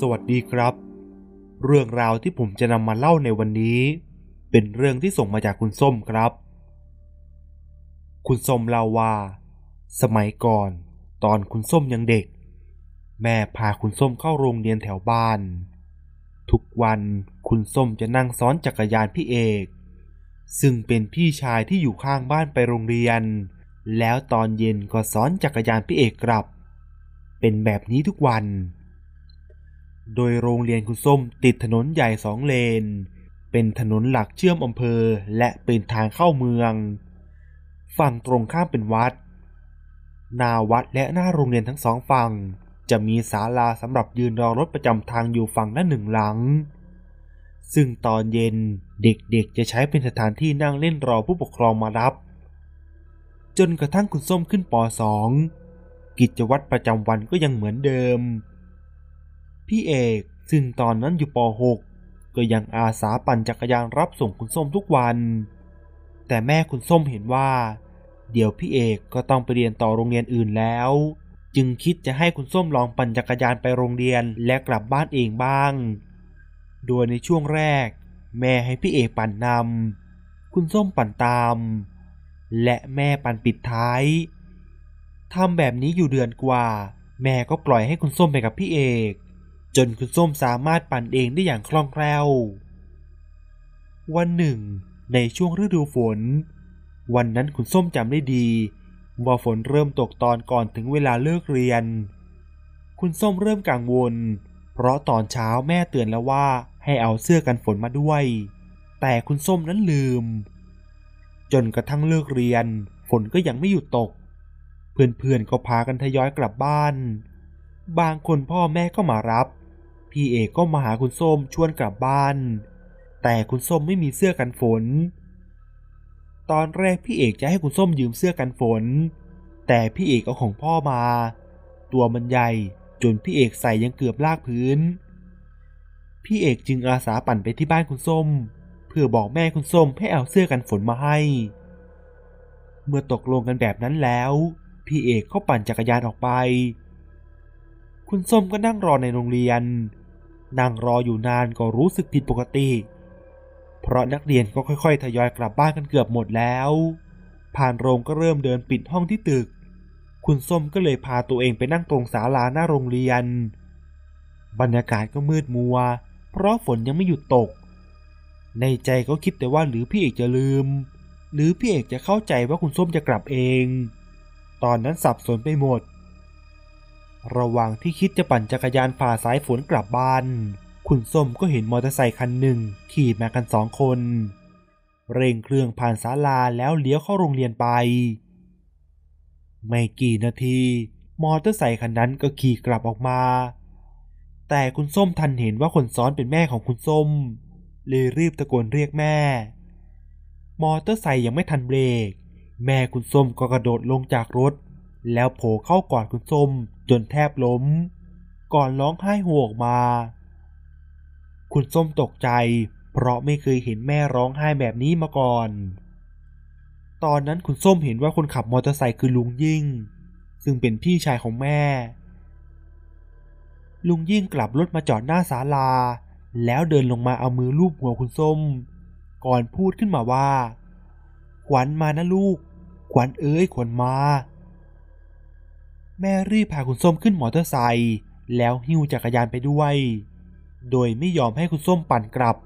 สวัสดีครับ เรื่องราวที่ผมจะนำมาเล่าในวันนี้ เป็นเรื่องที่ส่งมาจากคุณส้มครับ คุณส้มเล่าว่า สมัยก่อน ตอนคุณส้มยังเด็ก แม่พาคุณส้มเข้าโรงเรียนแถวบ้าน ทุกวันคุณส้มจะนั่งซ้อนจักรยานพี่เอก ซึ่งเป็นพี่ชายที่อยู่ข้างบ้านไปโรงเรียน แล้วตอนเย็นก็ซ้อนจักรยานพี่เอกกลับ เป็นแบบนี้ทุกวัน โดยโรงเรียนคุณส้มติดถนนใหญ่สองเลน เป็นถนนหลักเชื่อมอำเภอและเป็นทางเข้าเมือง ฝั่งตรงข้ามเป็นวัด หน้าวัดและหน้าโรงเรียนทั้งสองฝั่ง จะมีศาลาสำหรับยืนรอรถประจำทางอยู่ฝั่งละหนึ่งหลัง ซึ่งตอนเย็นเด็กๆจะใช้เป็นสถานที่นั่งเล่นรอผู้ปกครองมารับ จนกระทั่งคุณส้มขึ้นป .2 กิจวัตรประจำวันก็ยังเหมือนเดิม พี่เอก ซึ่งตอนนั้นอยู่ป .6 ก็ยังอาสาปั่นจักรยานรับส่งคุณส้มทุกวัน แต่แม่คุณส้มเห็นว่า เดี๋ยวพี่เอกก็ต้องไปเรียนต่อโรงเรียนอื่นแล้ว จึงคิดจะให้คุณส้มลองปั่นจักรยานไปโรงเรียนและกลับบ้านเองบ้าง โดยในช่วงแรก แม่ให้พี่เอกปั่นนำคุณส้มปั่นตาม และแม่ปั่นปิดท้ายทำแบบนี้อยู่เดือนกว่า แม่ก็ปล่อยให้คุณส้มไปกับพี่เอก จนคุณส้มสามารถปั่นเองได้อย่างคล่องแคล่ว วันหนึ่ง ในช่วงฤดูฝน วันนั้นคุณส้มจำได้ดี ว่าฝนเริ่มตกตอนก่อนถึงเวลาเลิกเรียน คุณส้มเริ่มกังวล เพราะตอนเช้าแม่เตือนแล้วว่าให้เอาเสื้อกันฝนมาด้วย แต่คุณส้มนั้นลืม จนกระทั่งเลิกเรียน ฝนก็ยังไม่หยุดตก เพื่อนๆก็พากันทยอยกลับบ้าน บางคนพ่อแม่ก็มารับ พี่เอกก็มาหาคุณส้มชวนกลับบ้าน แต่คุณส้มไม่มีเสื้อกันฝน ตอนแรกพี่เอกจะให้คุณส้มยืมเสื้อกันฝน แต่พี่เอกเอาของพ่อมา ตัวมันใหญ่จนพี่เอกใส่ยังเกือบลากพื้น พี่เอกจึงอาสาปั่นไปที่บ้านคุณส้ม เพื่อบอกแม่คุณส้มให้เอาเสื้อกันฝนมาให้ เมื่อตกลงกันแบบนั้นแล้ว พี่เอกก็ปั่นจักรยานออกไป คุณส้มก็นั่งรอในโรงเรียน นั่งรออยู่นานก็รู้สึกผิดปกติ เพราะนักเรียนก็ค่อยๆ ทยอยกลับบ้านกันเกือบหมดแล้ว ผ่านโรงก็เริ่มเดินปิดห้องที่ตึก คุณส้มก็เลยพาตัวเองไปนั่งตรงศาลาหน้าโรงเรียน บรรยากาศก็มืดมัว เพราะฝนยังไม่หยุดตก ในใจก็คิดแต่ว่าหรือพี่เอกจะลืม หรือพี่เอกจะเข้าใจว่าคุณส้มจะกลับเอง ตอนนั้นสับสนไปหมด ระหว่างที่คิดจะปั่นจักรยานฝ่าสายฝนกลับบ้าน คุณส้มก็เห็นมอเตอร์ไซค์คันหนึ่งขี่มากันสองคน เร่งเครื่องผ่านศาลาแล้วเลี้ยวเข้าโรงเรียนไป ไม่กี่นาที มอเตอร์ไซค์คันนั้นก็ขี่กลับออกมา แต่คุณส้มทันเห็นว่าคนซ้อนเป็นแม่ของคุณส้ม เลยรีบตะโกนเรียกแม่ มอเตอร์ไซค์ยังไม่ทันเบรก แม่คุณส้มก็กระโดดลงจากรถ แล้วโผล่เข้ากอดคุณส้ม จนแทบล้ม ก่อนร้องไห้โฮออกมา คุณส้มตกใจ เพราะไม่เคยเห็นแม่ร้องไห้แบบนี้มาก่อน ตอนนั้นคุณส้มเห็นว่าคนขับมอเตอร์ไซค์คือลุงยิ่ง ซึ่งเป็นพี่ชายของแม่ ลุงยิ่งกลับรถมาจอดหน้าศาลา แล้วเดินลงมาเอามือลูบหัวคุณส้ม ก่อนพูดขึ้นมาว่า ขวัญมานะลูก ขวัญเอ้ยขวัญมา แม่รีบพาคุณส้มขึ้นมอเตอร์ไซค์แล้วหิ้วจักรยานไปด้วย โดยไม่ยอมให้คุณส้มปั่นกลับ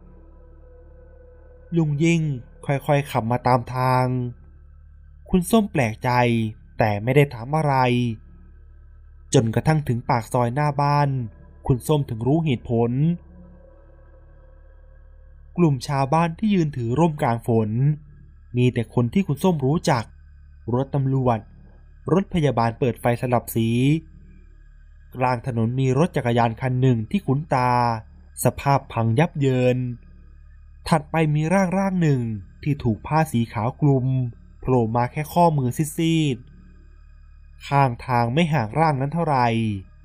ลุงยิ่งค่อยๆขับมาตามทาง คุณส้มแปลกใจแต่ไม่ได้ถามอะไร จนกระทั่งถึงปากซอยหน้าบ้าน คุณส้มถึงรู้เหตุผล กลุ่มชาวบ้านที่ยืนถือร่มกลางฝน มีแต่คนที่คุณส้มรู้จัก รถตำรวจ รถพยาบาลเปิดไฟสลับสี กลางถนนมีรถจักรยานคันหนึ่งที่คุ้นตา สภาพพังยับเยิน ถัดไปมีร่างร่างหนึ่งที่ถูกผ้าสีขาวคลุมโผล่มาแค่ข้อมือซีดๆข้างทางไม่ห่างร่างนั้นเท่าไหร่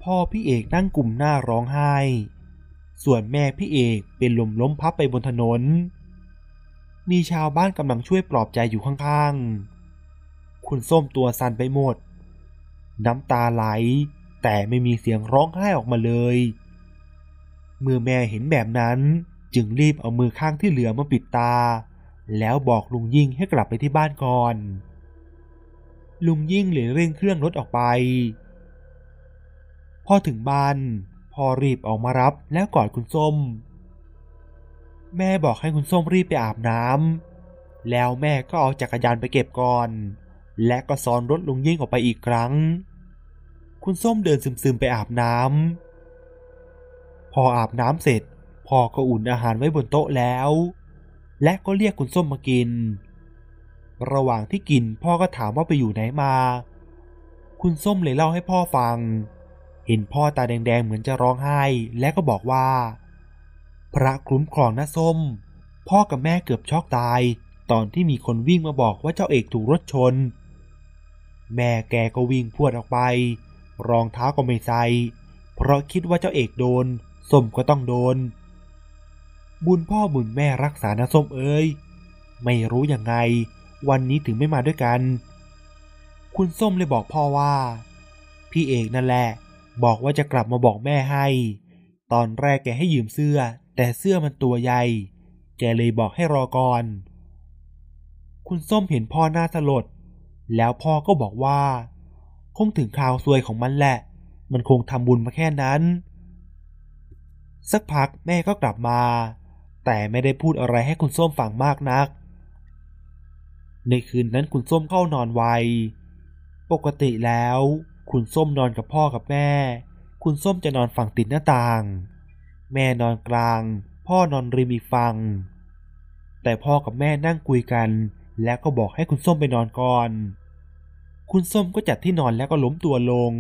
พ่อพี่เอกนั่งกลุ่มหน้าร้องไห้ ส่วนแม่พี่เอกเป็นลมล้มพับไปบนถนน มีชาวบ้านกำลังช่วยปลอบใจอยู่ข้างๆ คุณส้มตัวสั่นไปหมด น้ำตาไหล แต่ไม่มีเสียงร้องไห้ออกมาเลย เมื่อแม่เห็นแบบนั้นจึงรีบเอามือข้างที่เหลือมาปิดตา แล้วบอกลุงยิ่งให้กลับไปที่บ้านก่อน ลุงยิ่งเลยเร่งเครื่องรถออกไป พอถึงบ้านพ่อรีบออกมารับแล้วกอดคุณส้ม แม่บอกให้คุณส้มรีบไปอาบน้ำแล้วแม่ก็เอาจักรยานไปเก็บก่อน และก็ซ้อนรถลุงยิ่งออกไปอีกครั้ง คุณส้มเดินซึมๆไปอาบน้ำพออาบน้ำเสร็จพ่อก็อุ่นอาหารไว้บนโต๊ะแล้ว และก็เรียกคุณส้มมากิน ระหว่างที่กินพ่อก็ถามว่าไปอยู่ไหนมา คุณส้มเลยเล่าให้พ่อฟัง เห็นพ่อตาแดงๆเหมือนจะร้องไห้ และก็บอกว่า พระคุ้มครองนะส้ม พ่อกับแม่เกือบช็อกตาย ตอนที่มีคนวิ่งมาบอกว่าเจ้าเอกถูกรถชน แม่แกก็วิ่งพวดออกไป รองเท้าก็ไม่ใส่ เพราะคิดว่าเจ้าเอกโดนส้มก็ต้องโดน บุญพ่อบุญแม่รักษานะส้มเอ้ย ไม่รู้ยังไง วันนี้ถึงไม่มาด้วยกัน คุณส้มเลยบอกพ่อว่า พี่เอกนั่นแหละ บอกว่าจะกลับมาบอกแม่ให้ ตอนแรกแกให้ยืมเสื้อ แต่เสื้อมันตัวใหญ่ แกเลยบอกให้รอก่อน คุณส้มเห็นพ่อหน้าสลด แล้วพ่อก็บอกว่า คงถึงคราวซวยของมันแหละ มันคงทำบุญมาแค่นั้น สักพักแม่ก็กลับมา แต่ไม่ได้พูดอะไรให้คุณส้มฟังมากนัก ในคืนนั้นคุณส้มเข้านอนไว ปกติแล้ว คุณส้มนอนกับพ่อกับแม่ คุณส้มจะนอนฝั่งติดหน้าต่าง แม่นอนกลาง พ่อนอนริมอีกฝั่งแต่พ่อกับแม่นั่งคุยกันแล้วก็บอกให้คุณส้มไปนอนก่อน คุณส้มก็จัดที่นอนแล้วก็ล้มตัวลง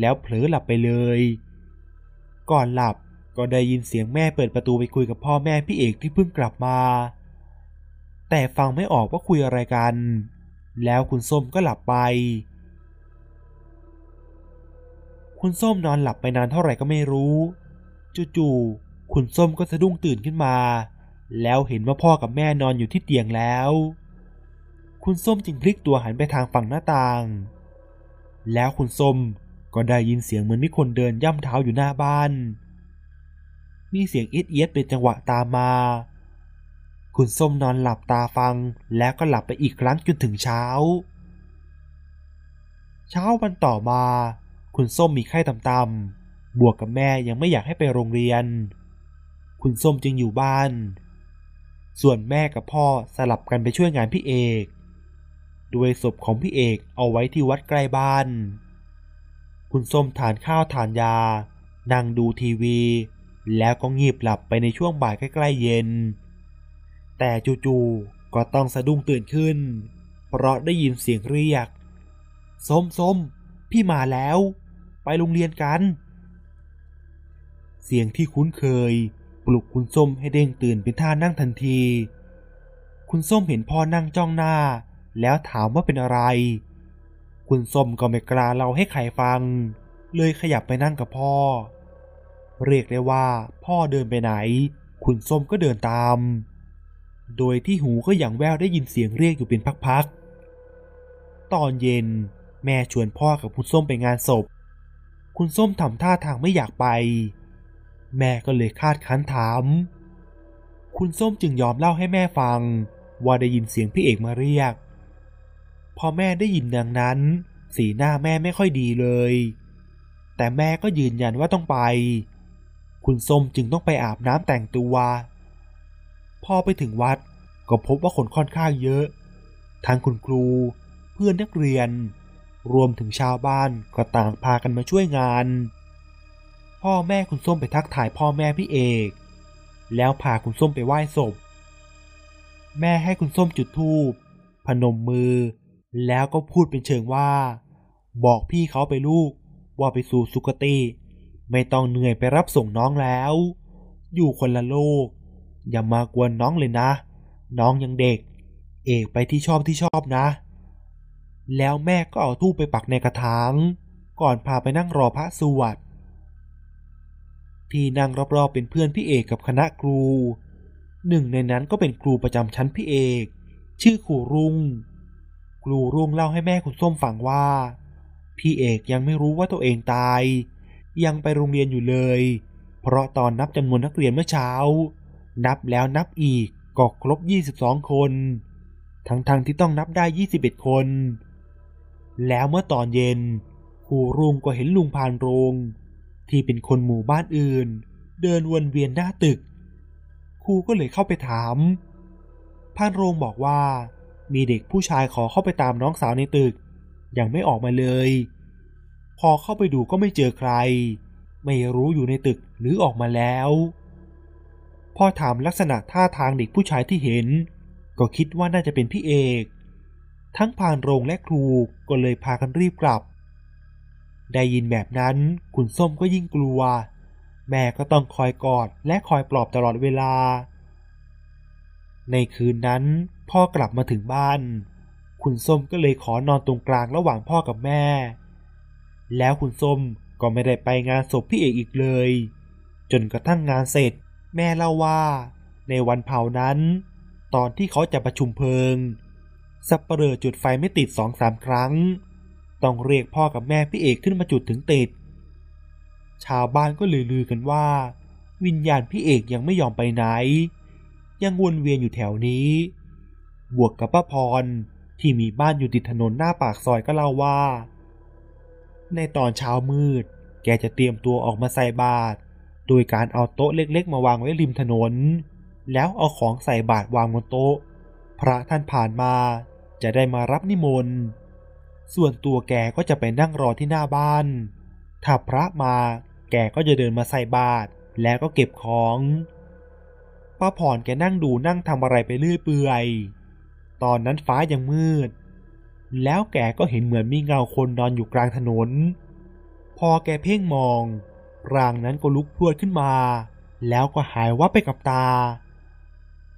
แล้วเผลอหลับไปเลย ก่อนหลับก็ได้ยินเสียงแม่เปิดประตูไปคุยกับพ่อแม่พี่เอกที่เพิ่งกลับมา แต่ฟังไม่ออกว่าคุยอะไรกัน แล้วคุณส้มก็หลับไป คุณส้มนอนหลับไปนานเท่าไหร่ก็ไม่รู้ จู่ๆคุณส้มก็สะดุ้งตื่นขึ้นมา แล้วเห็นว่าพ่อกับแม่นอนอยู่ที่เตียงแล้ว คุณส้มจึงพลิกตัวหันไปทางฝั่งหน้าต่าง แล้วคุณส้มก็ได้ยินเสียงเหมือนมีคนเดินย่ำเท้าอยู่หน้าบ้าน มีเสียงเอียดเอียดเป็นจังหวะตามมา คุณส้มนอนหลับตาฟังแล้วก็หลับไปอีกครั้งจนถึงเช้า เช้าวันต่อมา คุณส้มมีไข้ต่ำๆ บวกกับแม่ยังไม่อยากให้ไปโรงเรียน คุณส้มจึงอยู่บ้าน ส่วนแม่กับพ่อสลับกันไปช่วยงานพี่เอก ด้วยศพของพี่เอกเอาไว้ที่วัดใกล้บ้าน คุณส้มทานข้าวทานยา นั่งดูทีวี แล้วก็งีบหลับไปในช่วงบ่ายใกล้ๆเย็น แต่จู่ๆก็ต้องสะดุ้งตื่นขึ้น เพราะได้ยินเสียงเรียก ส้มส้มพี่มาแล้ว ไปโรงเรียนกัน เสียงที่คุ้นเคย ปลุกคุณส้มให้เด้งตื่นเป็นท่านั่งทันที คุณส้มเห็นพ่อนั่งจ้องหน้า แล้วถามว่าเป็นอะไร คุณส้มก็ไม่กล้าเล่าให้ใครฟัง เลยขยับไปนั่งกับพ่อ เรียกได้ว่าพ่อเดินไปไหน คุณส้มก็เดินตาม โดยที่หูก็อย่างแววได้ยินเสียงเรียกอยู่เป็นพักๆ ตอนเย็นแม่ชวนพ่อกับคุณส้มไปงานศพ คุณส้มทำท่าทางไม่อยากไป แม่ก็เลยคาดคั้นถาม คุณส้มจึงยอมเล่าให้แม่ฟัง ว่าได้ยินเสียงพี่เอกมาเรียก พอแม่ได้ยินดังนั้น สีหน้าแม่ไม่ค่อยดีเลย แต่แม่ก็ยืนยันว่าต้องไป คุณส้มจึงต้องไปอาบน้ำแต่งตัว พอไปถึงวัดก็พบว่าคนค่อนข้างเยอะ ทั้งคุณครู เพื่อนนักเรียน รวมถึงชาวบ้านก็ต่างพากันมาช่วยงาน พ่อแม่คุณส้มไปทักทายพ่อแม่พี่เอก แล้วพาคุณส้มไปไหว้ศพ แม่ให้คุณส้มจุดธูปพนมมือ แล้วก็พูดเป็นเชิงว่า บอกพี่เขาไปลูกว่าไปสู่สุคติ ไม่ต้องเหนื่อยไปรับส่งน้องแล้ว อยู่คนละโลก อย่ามากวนน้องเลยนะ น้องยังเด็ก เอกไปที่ชอบที่ชอบนะ แล้วแม่ก็เอาทูบไปปักในกระถางก่อนพาไปนั่งรอพระสวดที่นั่งรอบๆเป็นเพื่อนพี่เอกกับคณะครู หนึ่งในนั้นก็เป็นครูประจำชั้นพี่เอก ชื่อครูรุ่ง ครูรุ่งเล่าให้แม่คุณส้มฟังว่า พี่เอกยังไม่รู้ว่าตัวเองตาย ยังไปโรงเรียนอยู่เลย เพราะตอนนับจำนวนนักเรียนเมื่อเช้า นับแล้วนับอีกก็ครบ 22 คน ทั้งๆทที่ต้องนับได้ 21 คน แล้วเมื่อตอนเย็นครูรุ่งก็เห็นลุงพานโรง ที่เป็นคนหมู่บ้านอื่น เดินวนเวียนหน้าตึกครูก็เลยเข้าไปถามพานโรงบอกว่า มีเด็กผู้ชายขอเข้าไปตามน้องสาวในตึก ยังไม่ออกมาเลย พอเข้าไปดูก็ไม่เจอใคร ไม่รู้อยู่ในตึกหรือออกมาแล้ว พอถามลักษณะท่าทางเด็กผู้ชายที่เห็น ก็คิดว่าน่าจะเป็นพี่เอก ทั้งพานโรงและครูก็เลยพากันรีบกลับ ได้ยินแบบนั้นคุณส้มก็ยิ่งกลัว แม่ก็ต้องคอยกอดและคอยปลอบตลอดเวลา ในคืนนั้น พ่อกลับมาถึงบ้าน คุณส้มก็เลยขอนอนตรงกลางระหว่างพ่อกับแม่ แล้วคุณส้มก็ไม่ได้ไปงานศพพี่เอกอีกเลย จนกระทั่งงานเสร็จ แม่เล่าว่า ในวันเผานั้น ตอนที่เขาจะประชุมเพลิงสับเปลือจุดไฟไม่ติดสองสามครั้ง ต้องเรียกพ่อกับแม่พี่เอกขึ้นมาจุดถึงติด ชาวบ้านก็ลือๆกันว่า วิญญาณพี่เอกยังไม่ยอมไปไหน ยังวนเวียนอยู่แถวนี้ บวกกับป้าพร ที่มีบ้านอยู่ติดถนนหน้าปากซอยก็เล่าว่า ในตอนเช้ามืด แกจะเตรียมตัวออกมาใส่บาตรโดยการเอาโต๊ะเล็กๆ มาวางไว้ริมถนน แล้วเอาของใส่บาตรวางบนโต๊ะ พระท่านผ่านมาจะได้มารับนิมนต์ ส่วนตัวแกก็จะไปนั่งรอที่หน้าบ้าน ถ้าพระมาแกก็จะเดินมาใส่บาตรแล้วก็เก็บของ ป้าพรแกนั่งดูนั่งทำอะไรไปเรื่อยเปื่อย ตอนนั้นฟ้ายังมืด แล้วแกก็เห็นเหมือนมีเงาคนนอนอยู่กลางถนน พอแกเพ่งมองร่างนั้นก็ลุกพรวดขึ้นมา แล้วก็หายวับไปกับตา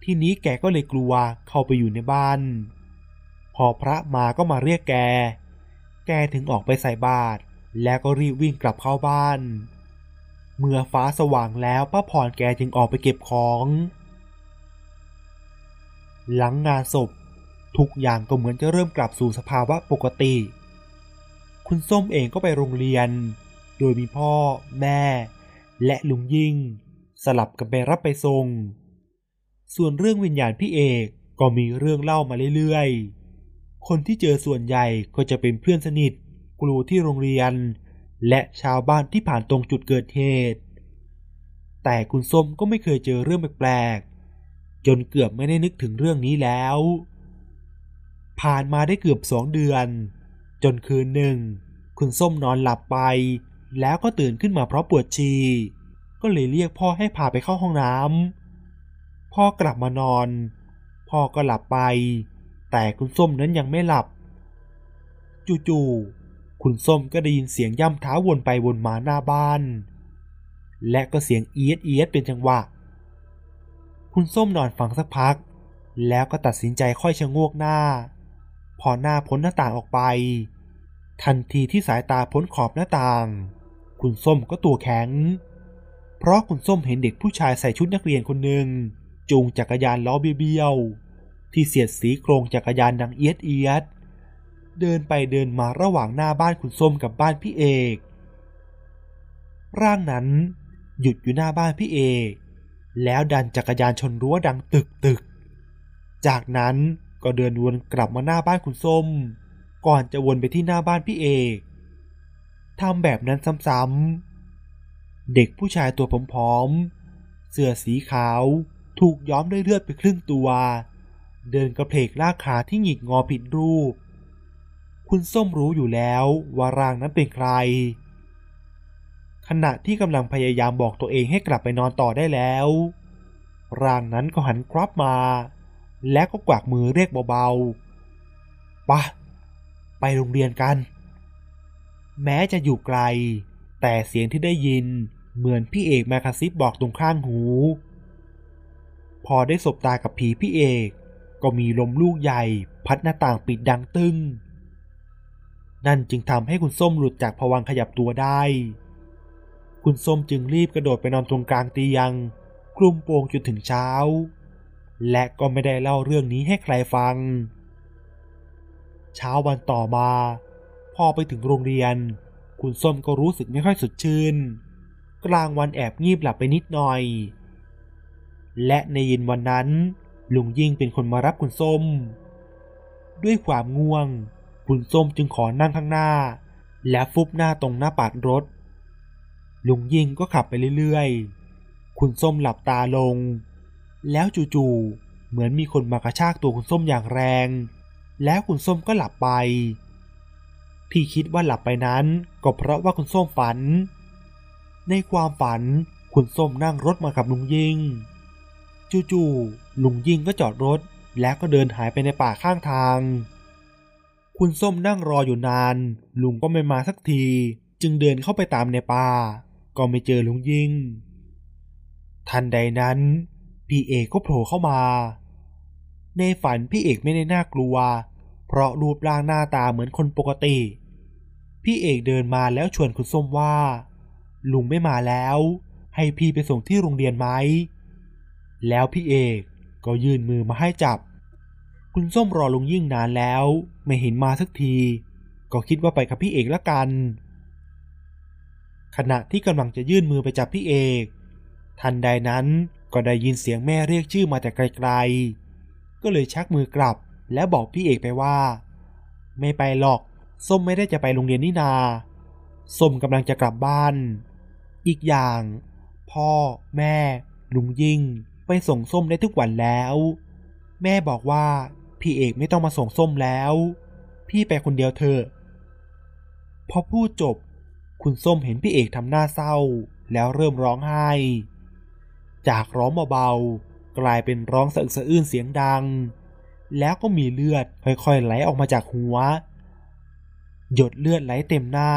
ทีนี้แกก็เลยกลัวเข้าไปอยู่ในบ้าน พอพระมาก็มาเรียกแก แกถึงออกไปใส่บาตรแล้วก็รีบวิ่งกลับเข้าบ้าน เมื่อฟ้าสว่างแล้วป้าพรแกจึงออกไปเก็บของ หลังงานศพ ทุกอย่างก็เหมือนจะเริ่มกลับสู่สภาวะปกติ คุณส้มเองก็ไปโรงเรียน โดยมีพ่อ แม่ และลุงยิ่ง สลับกันไปรับไปส่ง ส่วนเรื่องวิญญาณพี่เอกก็มีเรื่องเล่ามาเรื่อยๆ คนที่เจอส่วนใหญ่ก็จะเป็นเพื่อนสนิทครูที่โรงเรียน และชาวบ้านที่ผ่านตรงจุดเกิดเหตุ แต่คุณส้มก็ไม่เคยเจอเรื่องแปลกๆ จนเกือบไม่ได้นึกถึงเรื่องนี้แล้ว ผ่านมาได้เกือบสองเดือน จนคืนหนึ่ง คุณส้มนอนหลับไป แล้วก็ตื่นขึ้นมาเพราะปวดฉี่ก็เลยเรียกพ่อให้พาไปเข้าห้องน้ำพ่อกลับมานอน พ่อก็หลับไป แต่คุณส้มนั้นยังไม่หลับ จู่ๆคุณส้มก็ได้ยินเสียงย่ำเท้าวนไปวนมาหน้าบ้าน และก็เสียงเอียดเอียดเป็นจังหวะ คุณส้มนอนฟังสักพัก แล้วก็ตัดสินใจค่อยชะโงกหน้า พอหน้าพ้นหน้าต่างออกไป ทันทีที่สายตาพ้นขอบหน้าต่าง คุณส้มก็ตัวแข็ง เพราะคุณส้มเห็นเด็กผู้ชายใส่ชุดนักเรียนคนหนึ่งจูงจักรยานล้อเบี้ยวๆที่เสียดสีโครงจักรยานดังเอียดเอียดเดินไปเดินมาระหว่างหน้าบ้านคุณส้มกับบ้านพี่เอก ร่างนั้นหยุดอยู่หน้าบ้านพี่เอกแล้วดันจักรยานชนรั้วดังตึกตึก จากนั้น ก็เดินวนกลับมาหน้าบ้านคุณส้ม ก่อนจะวนไปที่หน้าบ้านพี่เอกทำแบบนั้นซ้ำๆ เด็กผู้ชายตัวผอมๆ เสื้อสีขาวถูกย้อมด้วยเลือดไปครึ่งตัว เดินกระเพกลากขาที่หงิกงอผิดรูป คุณส้มรู้อยู่แล้วว่าร่างนั้นเป็นใคร ขณะที่กำลังพยายามบอกตัวเองให้กลับไปนอนต่อได้แล้ว ร่างนั้นก็หันกลับมา แล้วก็กวักมือเรียกเบาๆปะไปโรงเรียนกัน แม้จะอยู่ไกล แต่เสียงที่ได้ยินเหมือนพี่เอกมากระซิบบอกตรงข้างหู พอได้สบตากับผีพี่เอก ก็มีลมลูกใหญ่ พัดหน้าต่างปิดดังตึ้ง นั่นจึงทำให้คุณส้มหลุดจากผวังขยับตัวได้ คุณส้มจึงรีบกระโดดไปนอนตรงกลางเตียงคลุมโปงจนถึงเช้า และก็ไม่ได้เล่าเรื่องนี้ให้ใครฟัง เช้าวันต่อมาพอไปถึงโรงเรียน คุณส้มก็รู้สึกไม่ค่อยสดชื่น กลางวันแอบงีบหลับไปนิดหน่อย และในเย็นวันนั้น ลุงยิ่งเป็นคนมารับคุณส้ม ด้วยความง่วง คุณส้มจึงขอนั่งข้างหน้า และฟุบหน้าตรงหน้าปาดรถ ลุงยิ่งก็ขับไปเรื่อยๆ คุณส้มหลับตาลง แล้วจู่ๆเหมือนมีคนมากระชากตัวคุณส้มอย่างแรง แล้วคุณส้มก็หลับไป พี่คิดว่าหลับไปนั้นก็เพราะว่าคุณส้มฝัน ในความฝันคุณส้มนั่งรถมากับลุงยิง จู่ๆลุงยิงก็จอดรถแล้วก็เดินหายไปในป่าข้างทาง คุณส้มนั่งรออยู่นาน ลุงก็ไม่มาสักที จึงเดินเข้าไปตามในป่า ก็ไม่เจอลุงยิง ทันใดนั้น พี่เอกก็โผล่เข้ามา ในฝันพี่เอกไม่ได้น่ากลัว เพราะรูปร่างหน้าตาเหมือนคนปกติ พี่เอกเดินมาแล้วชวนคุณส้มว่า ลุงไม่มาแล้ว ให้พี่ไปส่งที่โรงเรียนไหม แล้วพี่เอกก็ยื่นมือมาให้จับ คุณส้มรอลุงยิ่งนานแล้ว ไม่เห็นมาสักที ก็คิดว่าไปกับพี่เอกละกัน ขณะที่กำลังจะยื่นมือไปจับพี่เอก ทันใดนั้น ก็ได้ยินเสียงแม่เรียกชื่อมาแต่ไกลๆ ก็เลยชักมือกลับและบอกพี่เอกไปว่า ไม่ไปหรอก ส้มไม่ได้จะไปโรงเรียนนี่นา ส้มกำลังจะกลับบ้าน อีกอย่าง พ่อ แม่ ลุงยิ่ง ไปส่งส้มได้ทุกวันแล้ว แม่บอกว่า พี่เอกไม่ต้องมาส่งส้มแล้ว พี่ไปคนเดียวเถอะพอพูดจบ คุณส้มเห็นพี่เอกทำหน้าเศร้า แล้วเริ่มร้องไห้ จากร้องเบาๆ กลายเป็นร้องสะอึกสะอื้นเสียงดัง แล้วก็มีเลือดค่อยๆไหลออกมาจากหัว หยดเลือดไหลเต็มหน้า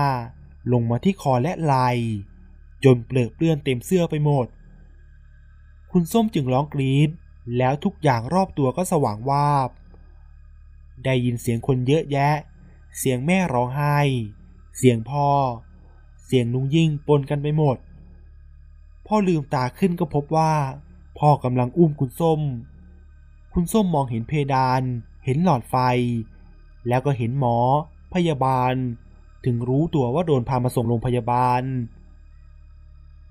ลงมาที่คอและไหล่จนเปลือกเปื้อนเต็มเสื้อไปหมด คุณส้มจึงร้องกรีดแล้วทุกอย่างรอบตัวก็สว่างวาบ ได้ยินเสียงคนเยอะแยะ เสียงแม่ร้องไห้ เสียงพ่อ เสียงลุงยิ่งปนกันไปหมด พ่อลืมตาขึ้นก็พบว่า พ่อกำลังอุ้มคุณส้ม คุณส้มมองเห็นเพดาน เห็นหลอดไฟ แล้วก็เห็นหมอ พยาบาล ถึงรู้ตัวว่าโดนพามาส่งโรงพยาบาล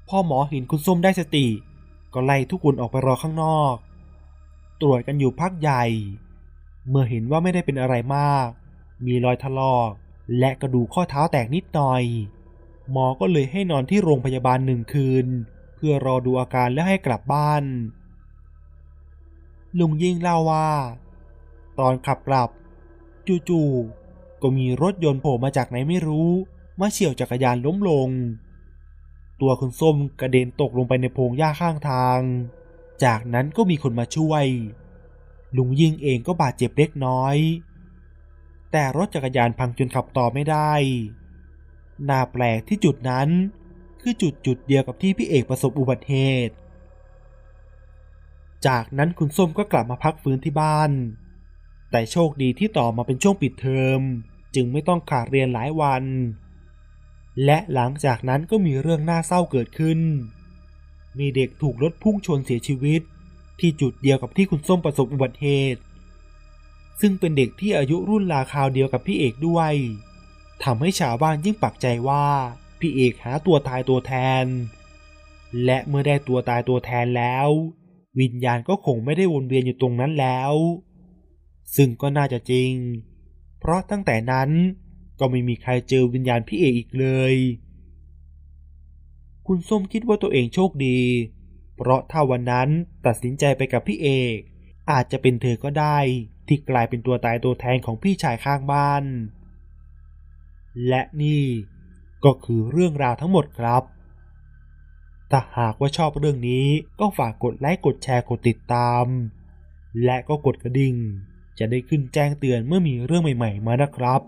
พ่อหมอเห็นคุณส้มได้สติ ก็ไล่ทุกคนออกไปรอข้างนอก ตรวจกันอยู่พักใหญ่ เมื่อเห็นว่าไม่ได้เป็นอะไรมาก มีรอยถลอกและกระดูกข้อเท้าแตกนิดหน่อย หมอก็เลยให้นอนที่โรงพยาบาลหนึ่งคืน พื่อรอดูอาการและให้กลับบ้าน ลุงยิ่งเล่าว่า ตอนขับกลับ จู่ๆก็มีรถยนต์โผล่มาจากไหนไม่รู้มาเฉี่ยวจักรยานล้มลง ตัวคุณส้มกระเด็นตกลงไปในพงหญ้าข้างทาง จากนั้นก็มีคนมาช่วย ลุงยิ่งเองก็บาดเจ็บเล็กน้อย แต่รถจักรยานพังจนขับต่อไม่ได้น่าแปลกที่จุดนั้น คือจุดจุดเดียวกับที่พี่เอกประสบอุบัติเหตุ จากนั้นคุณส้มก็กลับมาพักฟื้นที่บ้าน แต่โชคดีที่ต่อมาเป็นช่วงปิดเทอม จึงไม่ต้องขาดเรียนหลายวัน และหลังจากนั้นก็มีเรื่องน่าเศร้าเกิดขึ้น มีเด็กถูกรถพุ่งชนเสียชีวิต ที่จุดเดียวกับที่คุณส้มประสบอุบัติเหตุ ซึ่งเป็นเด็กที่อายุรุ่นราคราวเดียวกับพี่เอกด้วยทำให้ชาวบ้านยิ่งปักใจว่า พี่เอกหาตัวตายตัวแทน และเมื่อได้ตัวตายตัวแทนแล้ว วิญญาณก็คงไม่ได้วนเวียนอยู่ตรงนั้นแล้ว ซึ่งก็น่าจะจริง เพราะตั้งแต่นั้นก็ไม่มีใครเจอวิญญาณพี่เอกอีกเลย คุณส้มคิดว่าตัวเองโชคดี เพราะถ้าวันนั้นตัดสินใจไปกับพี่เอก อาจจะเป็นเธอก็ได้ที่กลายเป็นตัวตายตัวแทนของพี่ชายข้างบ้าน และนี่ ก็คือเรื่องราวทั้งหมดครับ ถ้าหากว่าชอบเรื่องนี้ก็ฝากกดไลค์กดแชร์กดติดตาม และก็กดกระดิ่ง จะได้ขึ้นแจ้งเตือนเมื่อมีเรื่องใหม่ ๆ มานะครับ